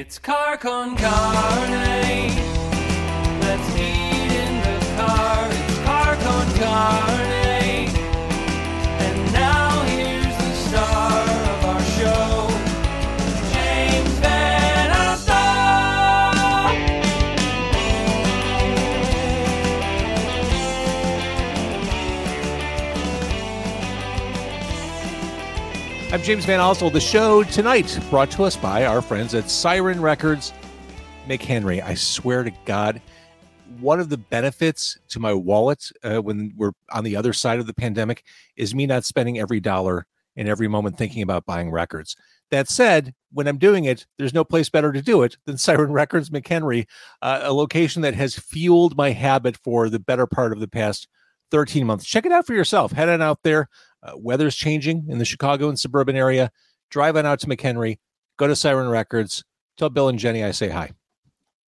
It's car con carne. Let's eat I'm James VanOsdol. The show tonight brought to us by our friends at Siren Records. McHenry, I swear to God, one of the benefits to my wallet uh, when we're on the other side of the pandemic is me not spending every dollar and every moment thinking about buying records. That said, when I'm doing it, there's no place better to do it than Siren Records McHenry, uh, a location that has fueled my habit for the better part of the past 13 months. Check it out for yourself. Head on out there. Uh, weather's changing in the Chicago and suburban area. Drive on out to McHenry. Go to Siren Records. Tell Bill and Jenny I say hi.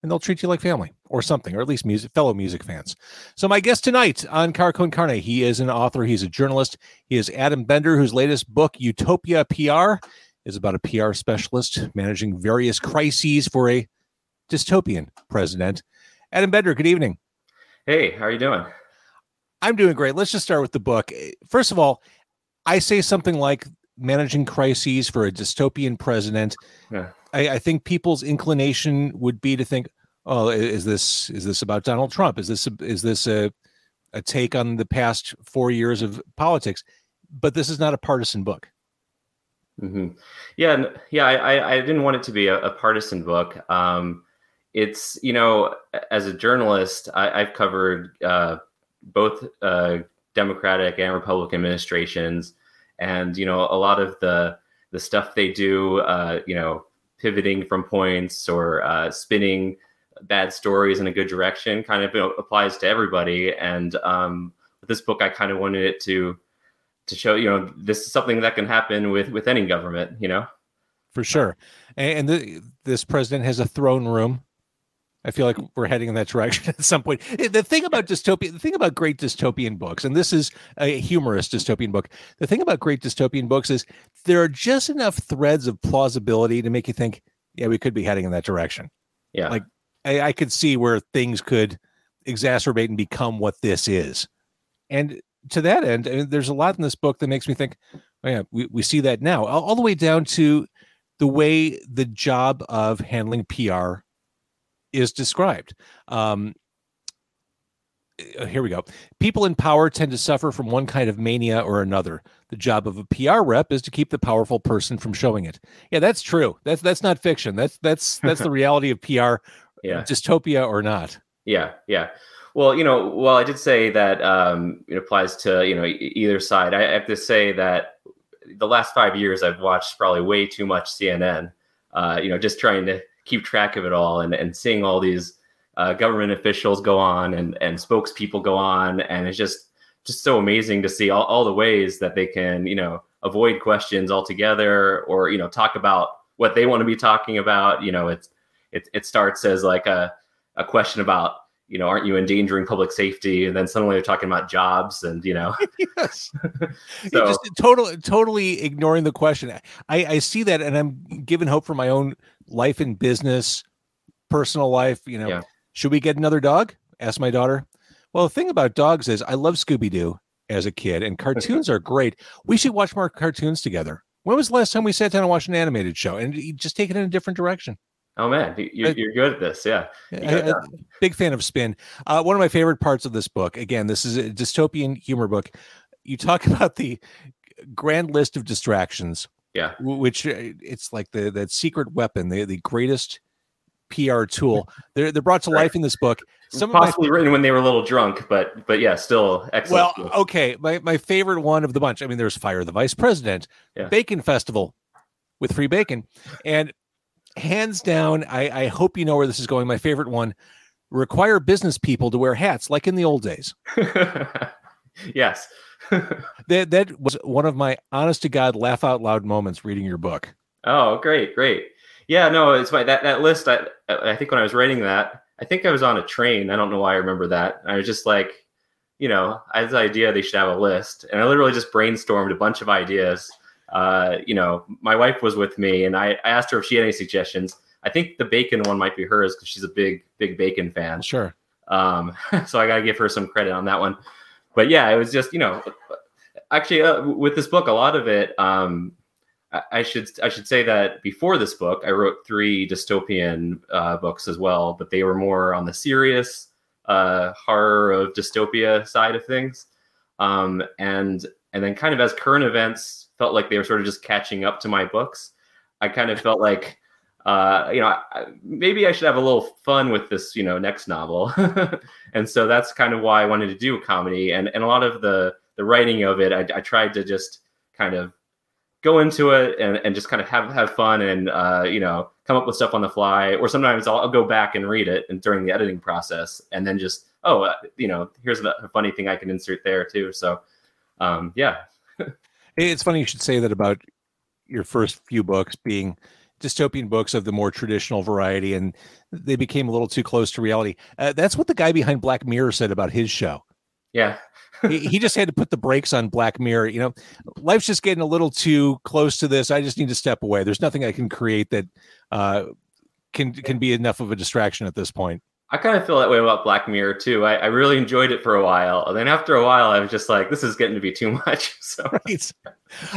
And they'll treat you like family or something, or at least music, fellow music fans. So, my guest tonight on Car Con Carne, he is an author, he's a journalist. He is Adam Bender, whose latest book, Utopia PR, is about a PR specialist managing various crises for a dystopian president. Adam Bender, good evening. Hey, how are you doing? I'm doing great. Let's just start with the book. First of all, I say something like managing crises for a dystopian president. Yeah. I, I think people's inclination would be to think, "Oh, is this is this about Donald Trump? Is this a, is this a a take on the past four years of politics?" But this is not a partisan book. hmm Yeah, yeah. I, I, I didn't want it to be a, a partisan book. Um, it's you know, as a journalist, I, I've covered uh, both uh, Democratic and Republican administrations, and you know, a lot of the the stuff they do, uh, you know, pivoting from points or uh, spinning bad stories in a good direction, kind of you know, applies to everybody. And um, with this book, I kind of wanted it to to show you know this is something that can happen with with any government you know for sure. And, the, this president has a throne room. I feel like we're heading in that direction at some point. Eh, The thing about dystopia, the thing about great dystopian books, and this is a humorous dystopian book. The thing about great dystopian books is there are just enough threads of plausibility to make you think, yeah, we could be heading in that direction. yeah Like- I, I could see where things could exacerbate and become what this is. And to that end, I mean, there's a lot in this book that makes me think, oh, yeah, we, we see that now, all, all the way down to the way the job of handling PR is described. Um, uh, here we go. People in power tend to suffer from one kind of mania or another. The job of a PR rep is to keep the powerful person from showing it. Yeah, that's true. That's that's not fiction. That's that's that's the reality of PR, yeah dystopia or not. yeah yeah well you know well i did say that um it applies to you know either side i have to say that the last five years i've watched probably way too much cnn uh you know just trying to keep track of it all and and seeing all these uh, government officials go on and and spokespeople go on and it's just just so amazing to see all, all the ways that they can you know avoid questions altogether or you know talk about what they want to be talking about you know it's it, it starts as like a, a question about you know aren't you endangering public safety and then suddenly they're talking about jobs and you know yes. So- just totally totally ignoring the question. I, I see that and I'm given hope for my own life and business, personal life. You know, Yeah. should we get another dog? Asked my daughter. Well, the thing about dogs is I love Scooby Doo as a kid, and cartoons are great. We should watch more cartoons together. When was the last time we sat down and watched an animated show and you just take it in a different direction? oh man you, you're, I- you're good at this yeah I- I- big fan of spin uh, one of my favorite parts of this book again this is a dystopian humor book you talk about the grand list of distractions yeah. which uh, it's like the that secret weapon the, the greatest pr tool. They're, they're brought to Right. life in this book. Some of my possibly written when they were a little drunk but but yeah still excellent well okay my, my favorite one of the bunch i mean there's fire the vice president Yeah. bacon festival with free bacon. And hands down I, I hope you know where this is going. My favorite one require business people to wear hats like in the old days. Yes that that was one of my honest to god laugh out loud moments reading your book. Oh great great. Yeah no it's my that, that list I, I think when i was writing that i think i was on a train. I don't know why i remember that. I was just like you know i had the idea they should have a list and i literally just brainstormed a bunch of ideas. Uh, you know my wife was with me and I, I asked her if she had any suggestions. I think the Bacon one might be hers because she's a big big Bacon fan. Sure. Um, so I got to give her some credit on that one. But yeah, it was just you know, actually uh, with this book, a lot of it. Um, I, I should I should say that before this book, I wrote three dystopian uh, books as well, but they were more on the serious uh, horror of dystopia side of things. Um, and and then kind of as current events felt like they were sort of just catching up to my books. I kind of felt like uh, you know, maybe I should have a little fun with this, you know, next novel. and so that's kind of why I wanted to do a comedy. And and a lot of the the writing of it, I, I tried to just kind of go into it and, and just kind of have have fun and uh, you know come up with stuff on the fly. Or sometimes I'll, I'll go back and read it and during the editing process, and then just oh, uh, you know, here's a funny thing I can insert there too. So um, yeah. it's funny you should say that about your first few books being dystopian books of the more traditional variety, and they became a little too close to reality. Uh, that's what the guy behind Black Mirror said about his show. Yeah. he, he, just had to put the brakes on Black Mirror. You know, life's just getting a little too close to this. I just need to step away. There's nothing I can create that uh, can can be enough of a distraction at this point. I kind of feel that way about Black Mirror too. I, I, really enjoyed it for a while, and then after a while, I was just like, "This is getting to be too much." So, right.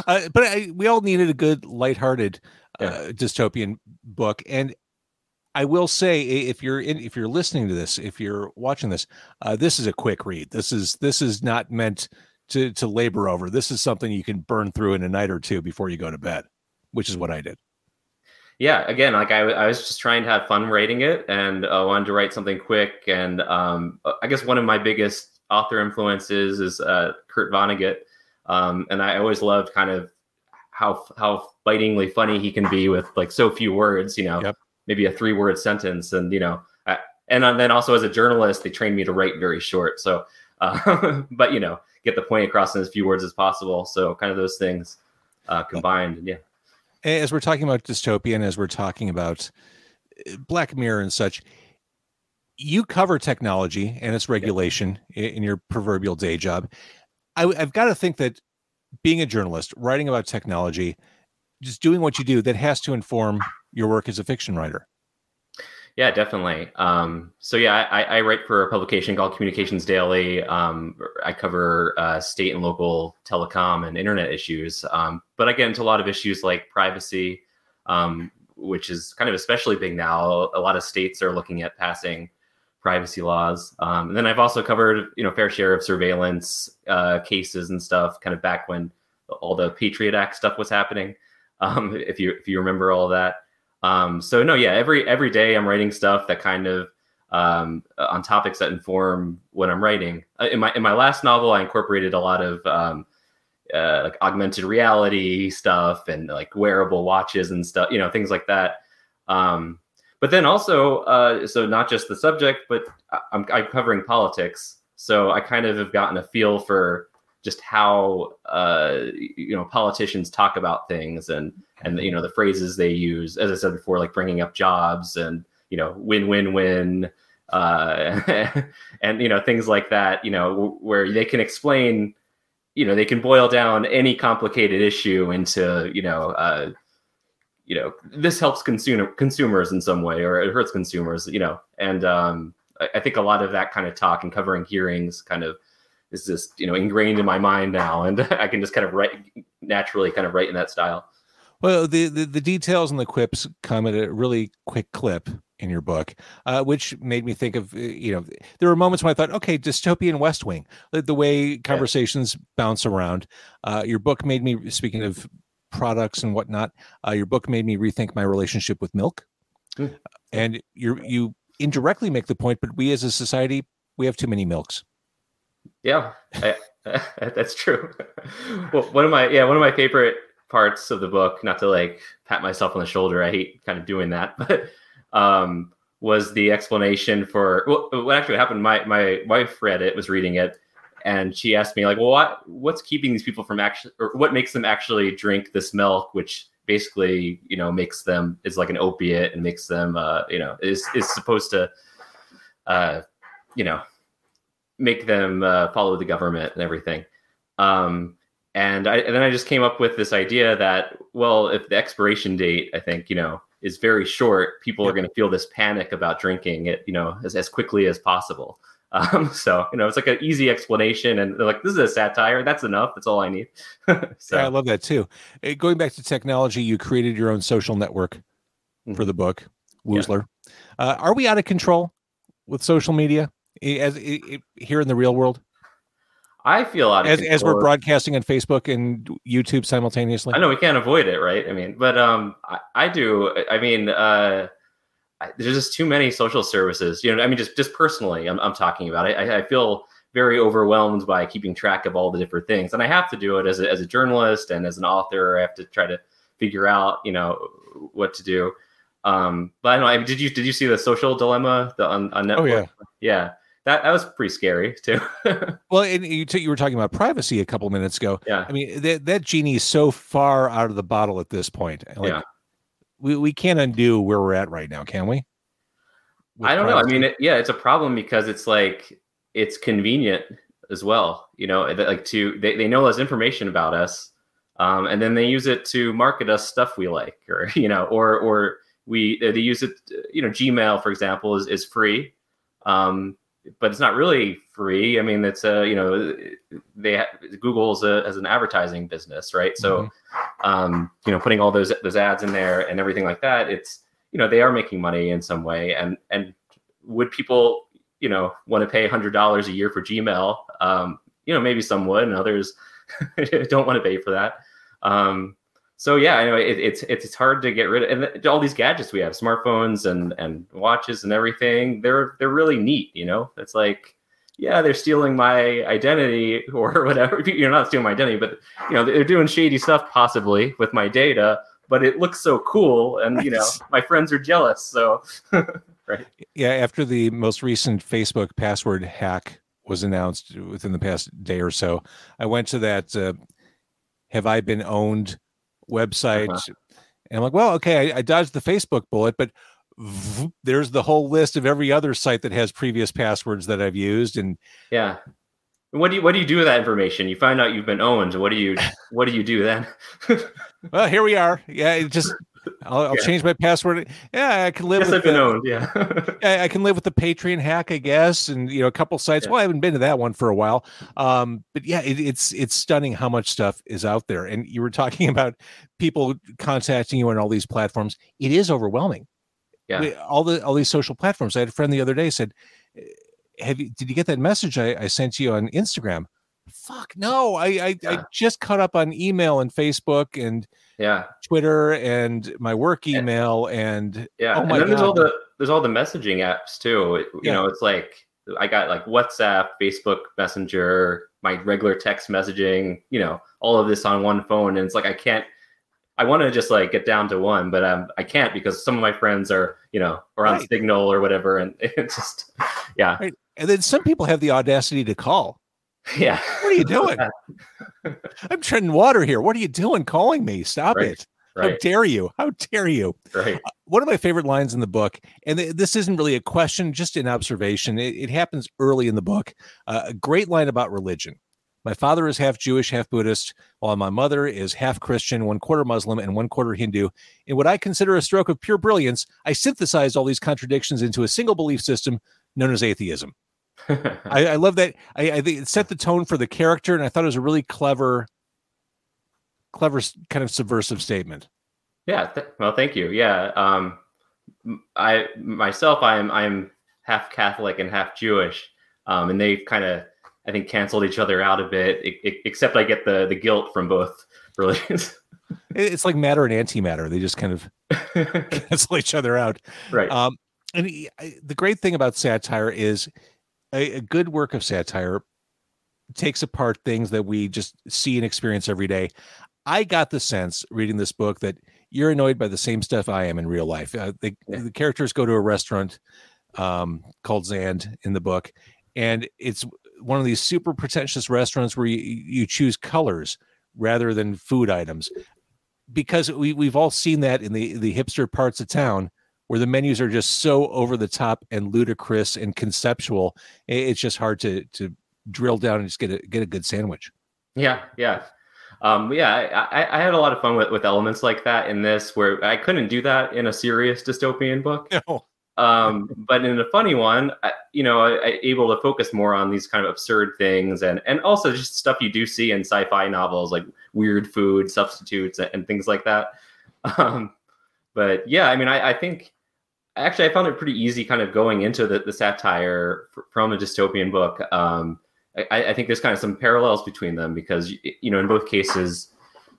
Uh, but I, we all needed a good, lighthearted yeah. uh, dystopian book, and I will say, if you're in, if you're listening to this, if you're watching this, uh, this is a quick read. This is this is not meant to to labor over. This is something you can burn through in a night or two before you go to bed, which is what I did yeah, again, like I, I was just trying to have fun writing it and uh, wanted to write something quick. And um, I guess one of my biggest author influences is uh, Kurt Vonnegut. Um, and I always loved kind of how how bitingly funny he can be with like so few words, you know, yep. maybe a three word sentence. And, you know, I, and then also as a journalist, they trained me to write very short. So, uh, but, you know, get the point across in as few words as possible. So kind of those things uh, combined. Yeah as we're talking about dystopian, as we're talking about uh, Black Mirror and such, you cover technology and its regulation in your proverbial day job. I, have got to think that being a journalist, writing about technology, just doing what you do, that has to inform your work as a fiction writer. Yeah, definitely. Um, so yeah, I, I, write for a publication called Communications Daily. Um, I cover uh, state and local telecom and internet issues, um, but I get into a lot of issues like privacy, um, which is kind of especially big now. A lot of states are looking at passing privacy laws, um, and then I've also covered you know fair share of surveillance uh, cases and stuff, kind of back when all the Patriot Act stuff was happening. Um, if you if you remember all that. Um, so no, yeah, every every day I'm writing stuff that kind of um, on topics that inform what I'm writing. Uh, in my in my last novel, I incorporated a lot of um, uh, like augmented reality stuff and like wearable watches and stuff, you know, things like that. Um, but then also, uh, so not just the subject, but I'm, I'm covering politics. So I kind of have gotten a feel for just how uh, you know politicians talk about things and and you know the phrases they use as i said before like bringing up jobs and you know win win win uh, and you know things like that you know where they can explain you know they can boil down any complicated issue into you know uh, you know this helps consumer consumers in some way or it hurts consumers you know and um, I, I think a lot of that kind of talk and covering hearings kind of is just you know ingrained in my mind now, and I can just kind of write naturally, kind of write in that style. Well, the, the, the details and the quips come at a really quick clip in your book, uh, which made me think of uh, you know there were moments when I thought, okay, dystopian West Wing, the, the way conversations yeah. bounce around. Uh, your book made me speaking of products and whatnot. Uh, your book made me rethink my relationship with milk, mm. and you you indirectly make the point, but we as a society we have too many milks. Yeah, I, that's true. well, one of my yeah one of my favorite parts of the book, not to like pat myself on the shoulder, I hate kind of doing that, but um, was the explanation for well, what actually happened. My my wife read it, was reading it, and she asked me like, "Well, what what's keeping these people from actually, or what makes them actually drink this milk, which basically you know makes them is like an opiate and makes them uh, you know is is supposed to uh, you know make them uh, follow the government and everything. Um, and, I, and then I just came up with this idea that, well, if the expiration date, I think, you know, is very short, people are going to feel this panic about drinking it, you know, as, as quickly as possible. Um, so you know, it's like an easy explanation, and they're like, "This is a satire. That's enough. That's all I need." so Yeah, I love that too. Uh, Going back to technology, you created your own social network for Mhm. the book, Woozler. Uh, are we out of control with social media as i- i- here in the real world? I feel out of As, as we're broadcasting on Facebook and YouTube simultaneously? I know we can't avoid it, right? I mean, but um, I, I do. I mean, uh, I, there's just too many social services. You know, I mean, just just personally, I'm, I'm talking about. it. I, I feel very overwhelmed by keeping track of all the different things, and I have to do it as a, as a journalist and as an author. I have to try to figure out, you know, what to do. Um, but I don't know. I mean, did you did you see the social dilemma the, on on Netflix? Oh, yeah. yeah. That that was pretty scary too. Well, and you, t- you were talking about privacy a couple minutes ago. yeah. I mean, that, that genie is so far out of the bottle at this point. Like, Yeah. We, we can't undo where we're at right now, can we? With I don't know. I mean, it, yeah, it's a problem because it's like it's convenient as well. You know, like to they, they know less information about us, um, and then they use it to market us stuff we like, or you know, or or we they use it. You know, Gmail, for example, is is free, um, but it's not really free. I mean, it's a you know they ha- Google's a, as an advertising business, right? So, um, you know, putting all those those ads in there and everything like that, it's you know they are making money in some way and and would people you know want to pay $100 a year for gmail um, you know maybe some would and others don't want to pay for that um, so yeah I know it, it's it's it's hard to get rid of and all these gadgets we have smartphones and and watches and everything they're they're really neat you know? It's like yeah they're stealing my identity or whatever you're not stealing my identity but you know they're doing shady stuff possibly with my data but it looks so cool and you know my friends are jealous so right, Yeah, after the most recent Facebook password hack was announced within the past day or so, I went to that uh, "Have I Been Owned" website, Uh-huh. and I'm like, "Well, okay, I, I dodged the Facebook bullet, but v- there's the whole list of every other site that has previous passwords that I've used." And yeah what do you what do you do with that information you find out you've been owned what do you what do you do then well, here we are. Yeah, it just I'll, I'll Yeah. change my password. Yeah, I can live yes with i've been the- owned yeah I, I can live with the Patreon hack, I guess, and you know, a couple sites. Yeah. Well, I haven't been to that one for a while, um, but yeah, it, it's it's stunning how much stuff is out there. And you were talking about people contacting you on all these platforms. It is overwhelming. Yeah. We- all the all these social platforms. I had a friend the other day said, "Eh, "Have you? Did you get that message I, I sent you on Instagram?" Fuck no! I I, I just caught up on email and Facebook and yeah. Twitter and my work email and yeah Oh and then there's all the there's all the messaging apps too. It- you Yeah. know it's like i got like whatsapp facebook messenger my regular text messaging you know all of this on one phone. And it's like i can't I want to just like get down to one, but um, I can't because some of my friends are, you know, are on Right. Signal or whatever, and it's just, yeah, and then some people have the audacity to call. yeah. What are you doing? I'm treading water here. What are you doing calling me? Stop Right, it. How dare you? How dare you? right. One of my favorite lines in the book, and th- this isn't really a question, just an observation. It, it happens early in the book. Uh, a great line about religion. My father is half Jewish, half Buddhist, while my mother is half Christian, one quarter Muslim, and one quarter Hindu. In what I consider a stroke of pure brilliance, I synthesized all these contradictions into a single belief system known as atheism. I, I love that. I, I think it set the tone for the character, and I thought it was a really clever, clever kind of subversive statement. Yeah. Th- well, thank you. Yeah. Um, I myself, I'm I'm half Catholic and half Jewish, um, and they've kind of I think canceled each other out a bit. e- e- except I get the the guilt from both religions. It's like matter and antimatter; they just kind of cancel each other out. right. Um, and he- I- the great thing about satire is a, a good work of satire takes apart things that we just see and experience every day. I got the sense reading this book that you're annoyed by the same stuff I am in real life. Uh, the, Yeah. the characters go to a restaurant um, called Zand in the book, and it's one of these super pretentious restaurants where you, you choose colors rather than food items because we, we've all seen that in the, the hipster parts of town where the menus are just so over the top and ludicrous and conceptual. It's just hard to, to drill down and just get a, get a good sandwich. Yeah, yeah. um, yeah, I, I, I had a lot of fun with, with elements like that in this, where I couldn't do that in a serious dystopian book. No. Um, but in a funny one, I, you know, I, I able to focus more on these kind of absurd things, and and also just stuff you do see in sci-fi novels, like weird food substitutes and, and things like that. Um, but yeah, I mean, I, I think actually I found it pretty easy, kind of going into the, the satire from a dystopian book. Um, I, I think there's kind of some parallels between them because you know in both cases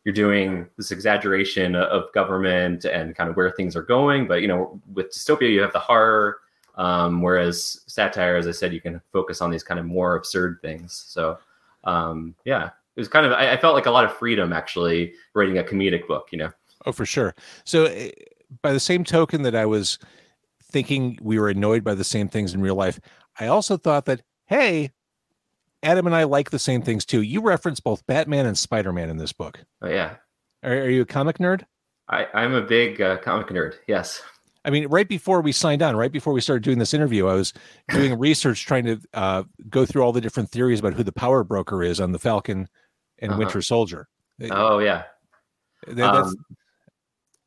you're doing this exaggeration of government and kind of where things are going but you know with dystopia you have the horror um, whereas satire as i said you can focus on these kind of more absurd things so um, yeah it was kind of I, I felt like a lot of freedom actually writing a comedic book you know Oh, for sure. So, eh, by the same token that I was thinking we were annoyed by the same things in real life, I also thought that, hey, Adam and I like the same things too. You reference both Batman and Spider Man in this book. but yeah Are, are you a comic nerd? I, i'm a big uh, comic nerd yes I mean, right before we signed on, right before we started doing this interview, I was doing research trying to uh, go through all the different theories about who the power broker is on the Falcon and Uh-huh. Winter Soldier. Oh yeah th- that's, um,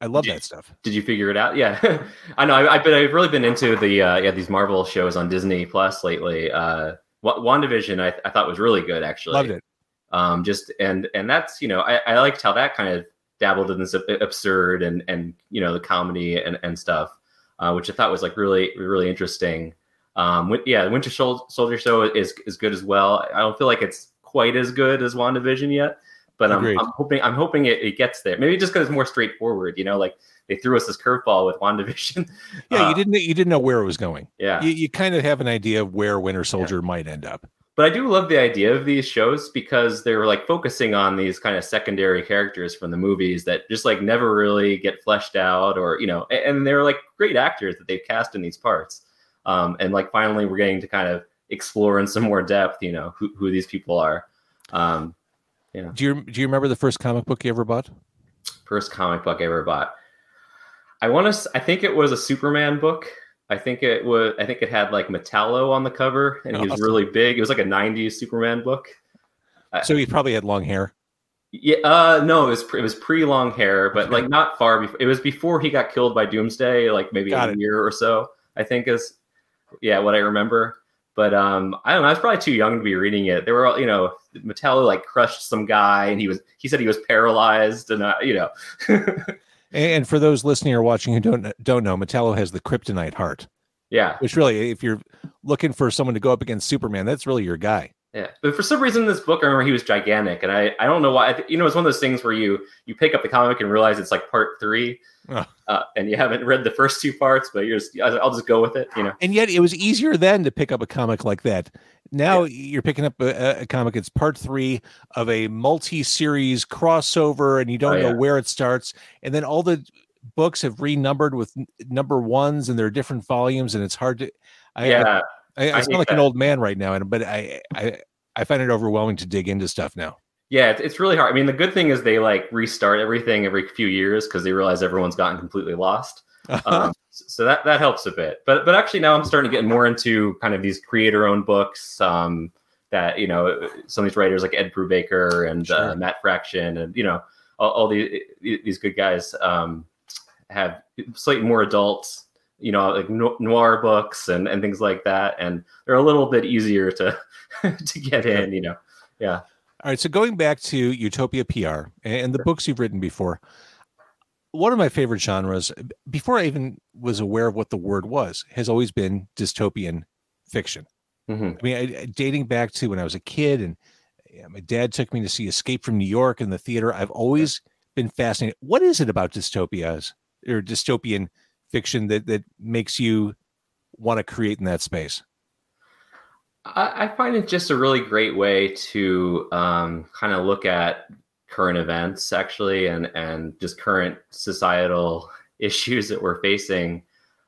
I love did- that stuff. Did you figure it out? Yeah, I know. I, I've been, I've really been into the uh, yeah these Marvel shows on Disney Plus lately. Uh, Wa- WandaVision, I, I thought was really good actually. Loved it. Um, just and and that's you know I, I liked how that kind of dabbled in this absurd and and you know the comedy and and stuff, uh, which I thought was like really really interesting. Um, yeah, Winter Soldier show is is good as well. I don't feel like it's quite as good as WandaVision yet, but I'm, I'm hoping I'm hoping it, it gets there. Maybe just because it's more straightforward. You know, like they threw us this curveball with WandaVision. Yeah, Uh, you didn't you didn't know where it was going. Yeah, You, you kind of have an idea of where Winter Soldier might end up. but I do love the idea of these shows because they're like focusing on these kind of secondary characters from the movies that just like never really get fleshed out, or you know, a- and they're like great actors that they've cast in these parts. Um, and like finally, we're getting to kind of explore in some more depth, you know, who, who these people are. Um, Do you do you remember the first comic book you ever bought? first comic book I ever bought. I want to. I think it was a Superman book. I think it was. I think it had like Metallo on the cover, and he was Awesome. really big. It was like a '90s Superman book. So he probably had long hair. Yeah. Uh, no, it was pre- it was pre long hair, but like not far before. It was before he got killed by Doomsday, like maybe Got a it. year or so. I think is, yeah, what I remember. But um, I don't know. I was probably too young to be reading it. There were, all you know, Metallo like crushed some guy, and he was he said he was paralyzed, and uh, you know, And for those listening or watching who don't don't know, Metallo has the kryptonite heart, yeah. which really, if you're looking for someone to go up against Superman, that's really your guy. Yeah, but for some reason in this book, I remember he was gigantic, and I, I don't know why. You know, it's one of those things where you you pick up the comic and realize it's like part three, Oh. uh, and you haven't read the first two parts, but you're just I'll just go with it. You know, And yet, it was easier then to pick up a comic like that. Now you're picking up a, a comic. It's part three of a multi-series crossover, and you don't Oh, know yeah. where it starts. And then all the books have renumbered with number ones, and there are different volumes, and it's hard to. I- yeah, I, I, I sound hate like an old man right now, and but I, I I find it overwhelming to dig into stuff now. yeah, it's, it's really hard. I mean, the good thing is they like restart everything every few years because they realize everyone's gotten completely lost. um, so that that helps a bit. But but actually now I'm starting to get more into kind of these creator owned books um, that you know some of these writers like Ed Brubaker and uh, Matt Fraction and you know all, all these these good guys um, have slightly more adult you know like no- noir books and and things like that and they're a little bit easier to to get in you know yeah All right, so going back to Utopia PR and the books you've written before, one of my favorite genres, before I even was aware of what the word was, has always been dystopian fiction. Mhm. I mean, I, dating back to when I was a kid, and yeah, my dad took me to see Escape from New York in the theater. I've always been fascinated. What is it about dystopias or dystopian fiction that that makes you want to create in that space? I, I find it just a really great way to um, kind of look at current events, actually, and and just current societal issues that we're facing.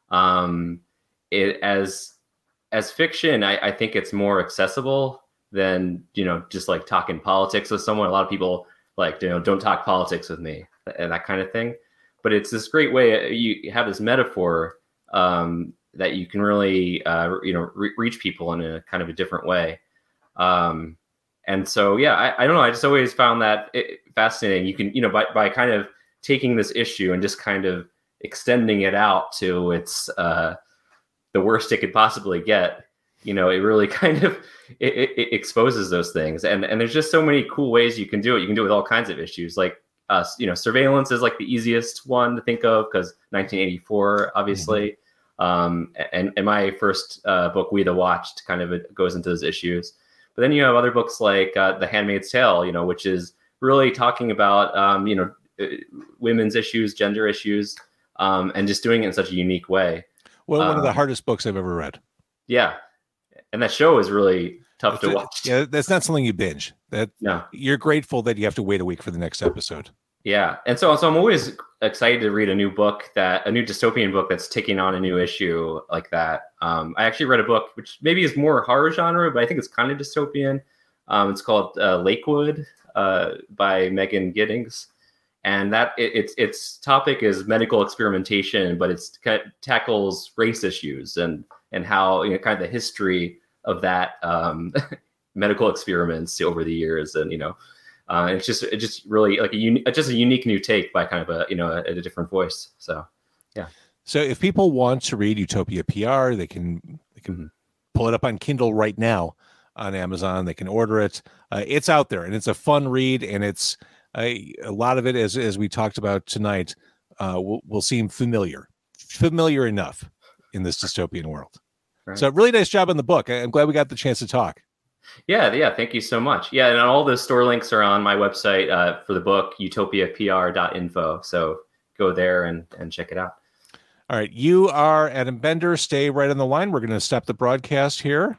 Um, it as as fiction, I, I think it's more accessible than you know just like talking politics with someone. A lot of people like you know don't talk politics with me and that kind of thing. But it's this great way you have this metaphor um, that you can really uh, you know re- reach people in a kind of a different way um, and so yeah I, I don't know i just always found that it, fascinating. You can, you know, by by kind of taking this issue and just kind of extending it out to its uh, the worst it could possibly get. You know, it really kind of it, it, it exposes those things, and and there's just so many cool ways you can do it. You can do it with all kinds of issues, like uh, you know, surveillance is like the easiest one to think of because 1984, obviously. Mm-hmm. Um, and, and my first uh, book, We the Watched, kind of goes into those issues. But then you have other books like uh, The Handmaid's Tale, you know, which is really talking about, um, you know, uh, women's issues, gender issues, um, and just doing it in such a unique way. Well, one of the um, hardest books I've ever read. Yeah, and that show is really tough to watch. Yeah, that's not something you binge. That no. you're grateful that you have to wait a week for the next episode. Yeah, and so so I'm always excited to read a new book that a new dystopian book that's taking on a new issue like that. Um, I actually read a book which maybe is more horror genre, but I think it's kind of dystopian. Um, it's called uh, Lakewood uh, by Megan Giddings, and that it, its its topic is medical experimentation, but it's kind of tackles race issues and and how you know kind of the history of that um, medical experiments over the years, and you know uh, it's just it's just really like a uni- just a unique new take by kind of a you know a, a different voice. So yeah. So if people want to read Utopia PR, they can they can mm-hmm. pull it up on Kindle right now on Amazon. They can order it. Uh, it's out there and it's a fun read and it's a, a lot of it as as we talked about tonight uh, will, will seem familiar, familiar enough in this dystopian world. Right. So really nice job on the book. I'm glad we got the chance to talk. Yeah, yeah. Thank you so much. Yeah, and all the store links are on my website uh, for the book, utopiapr.info. So go there and, and check it out. All right. You are Adam Bender. Stay right on the line. We're going to stop the broadcast here.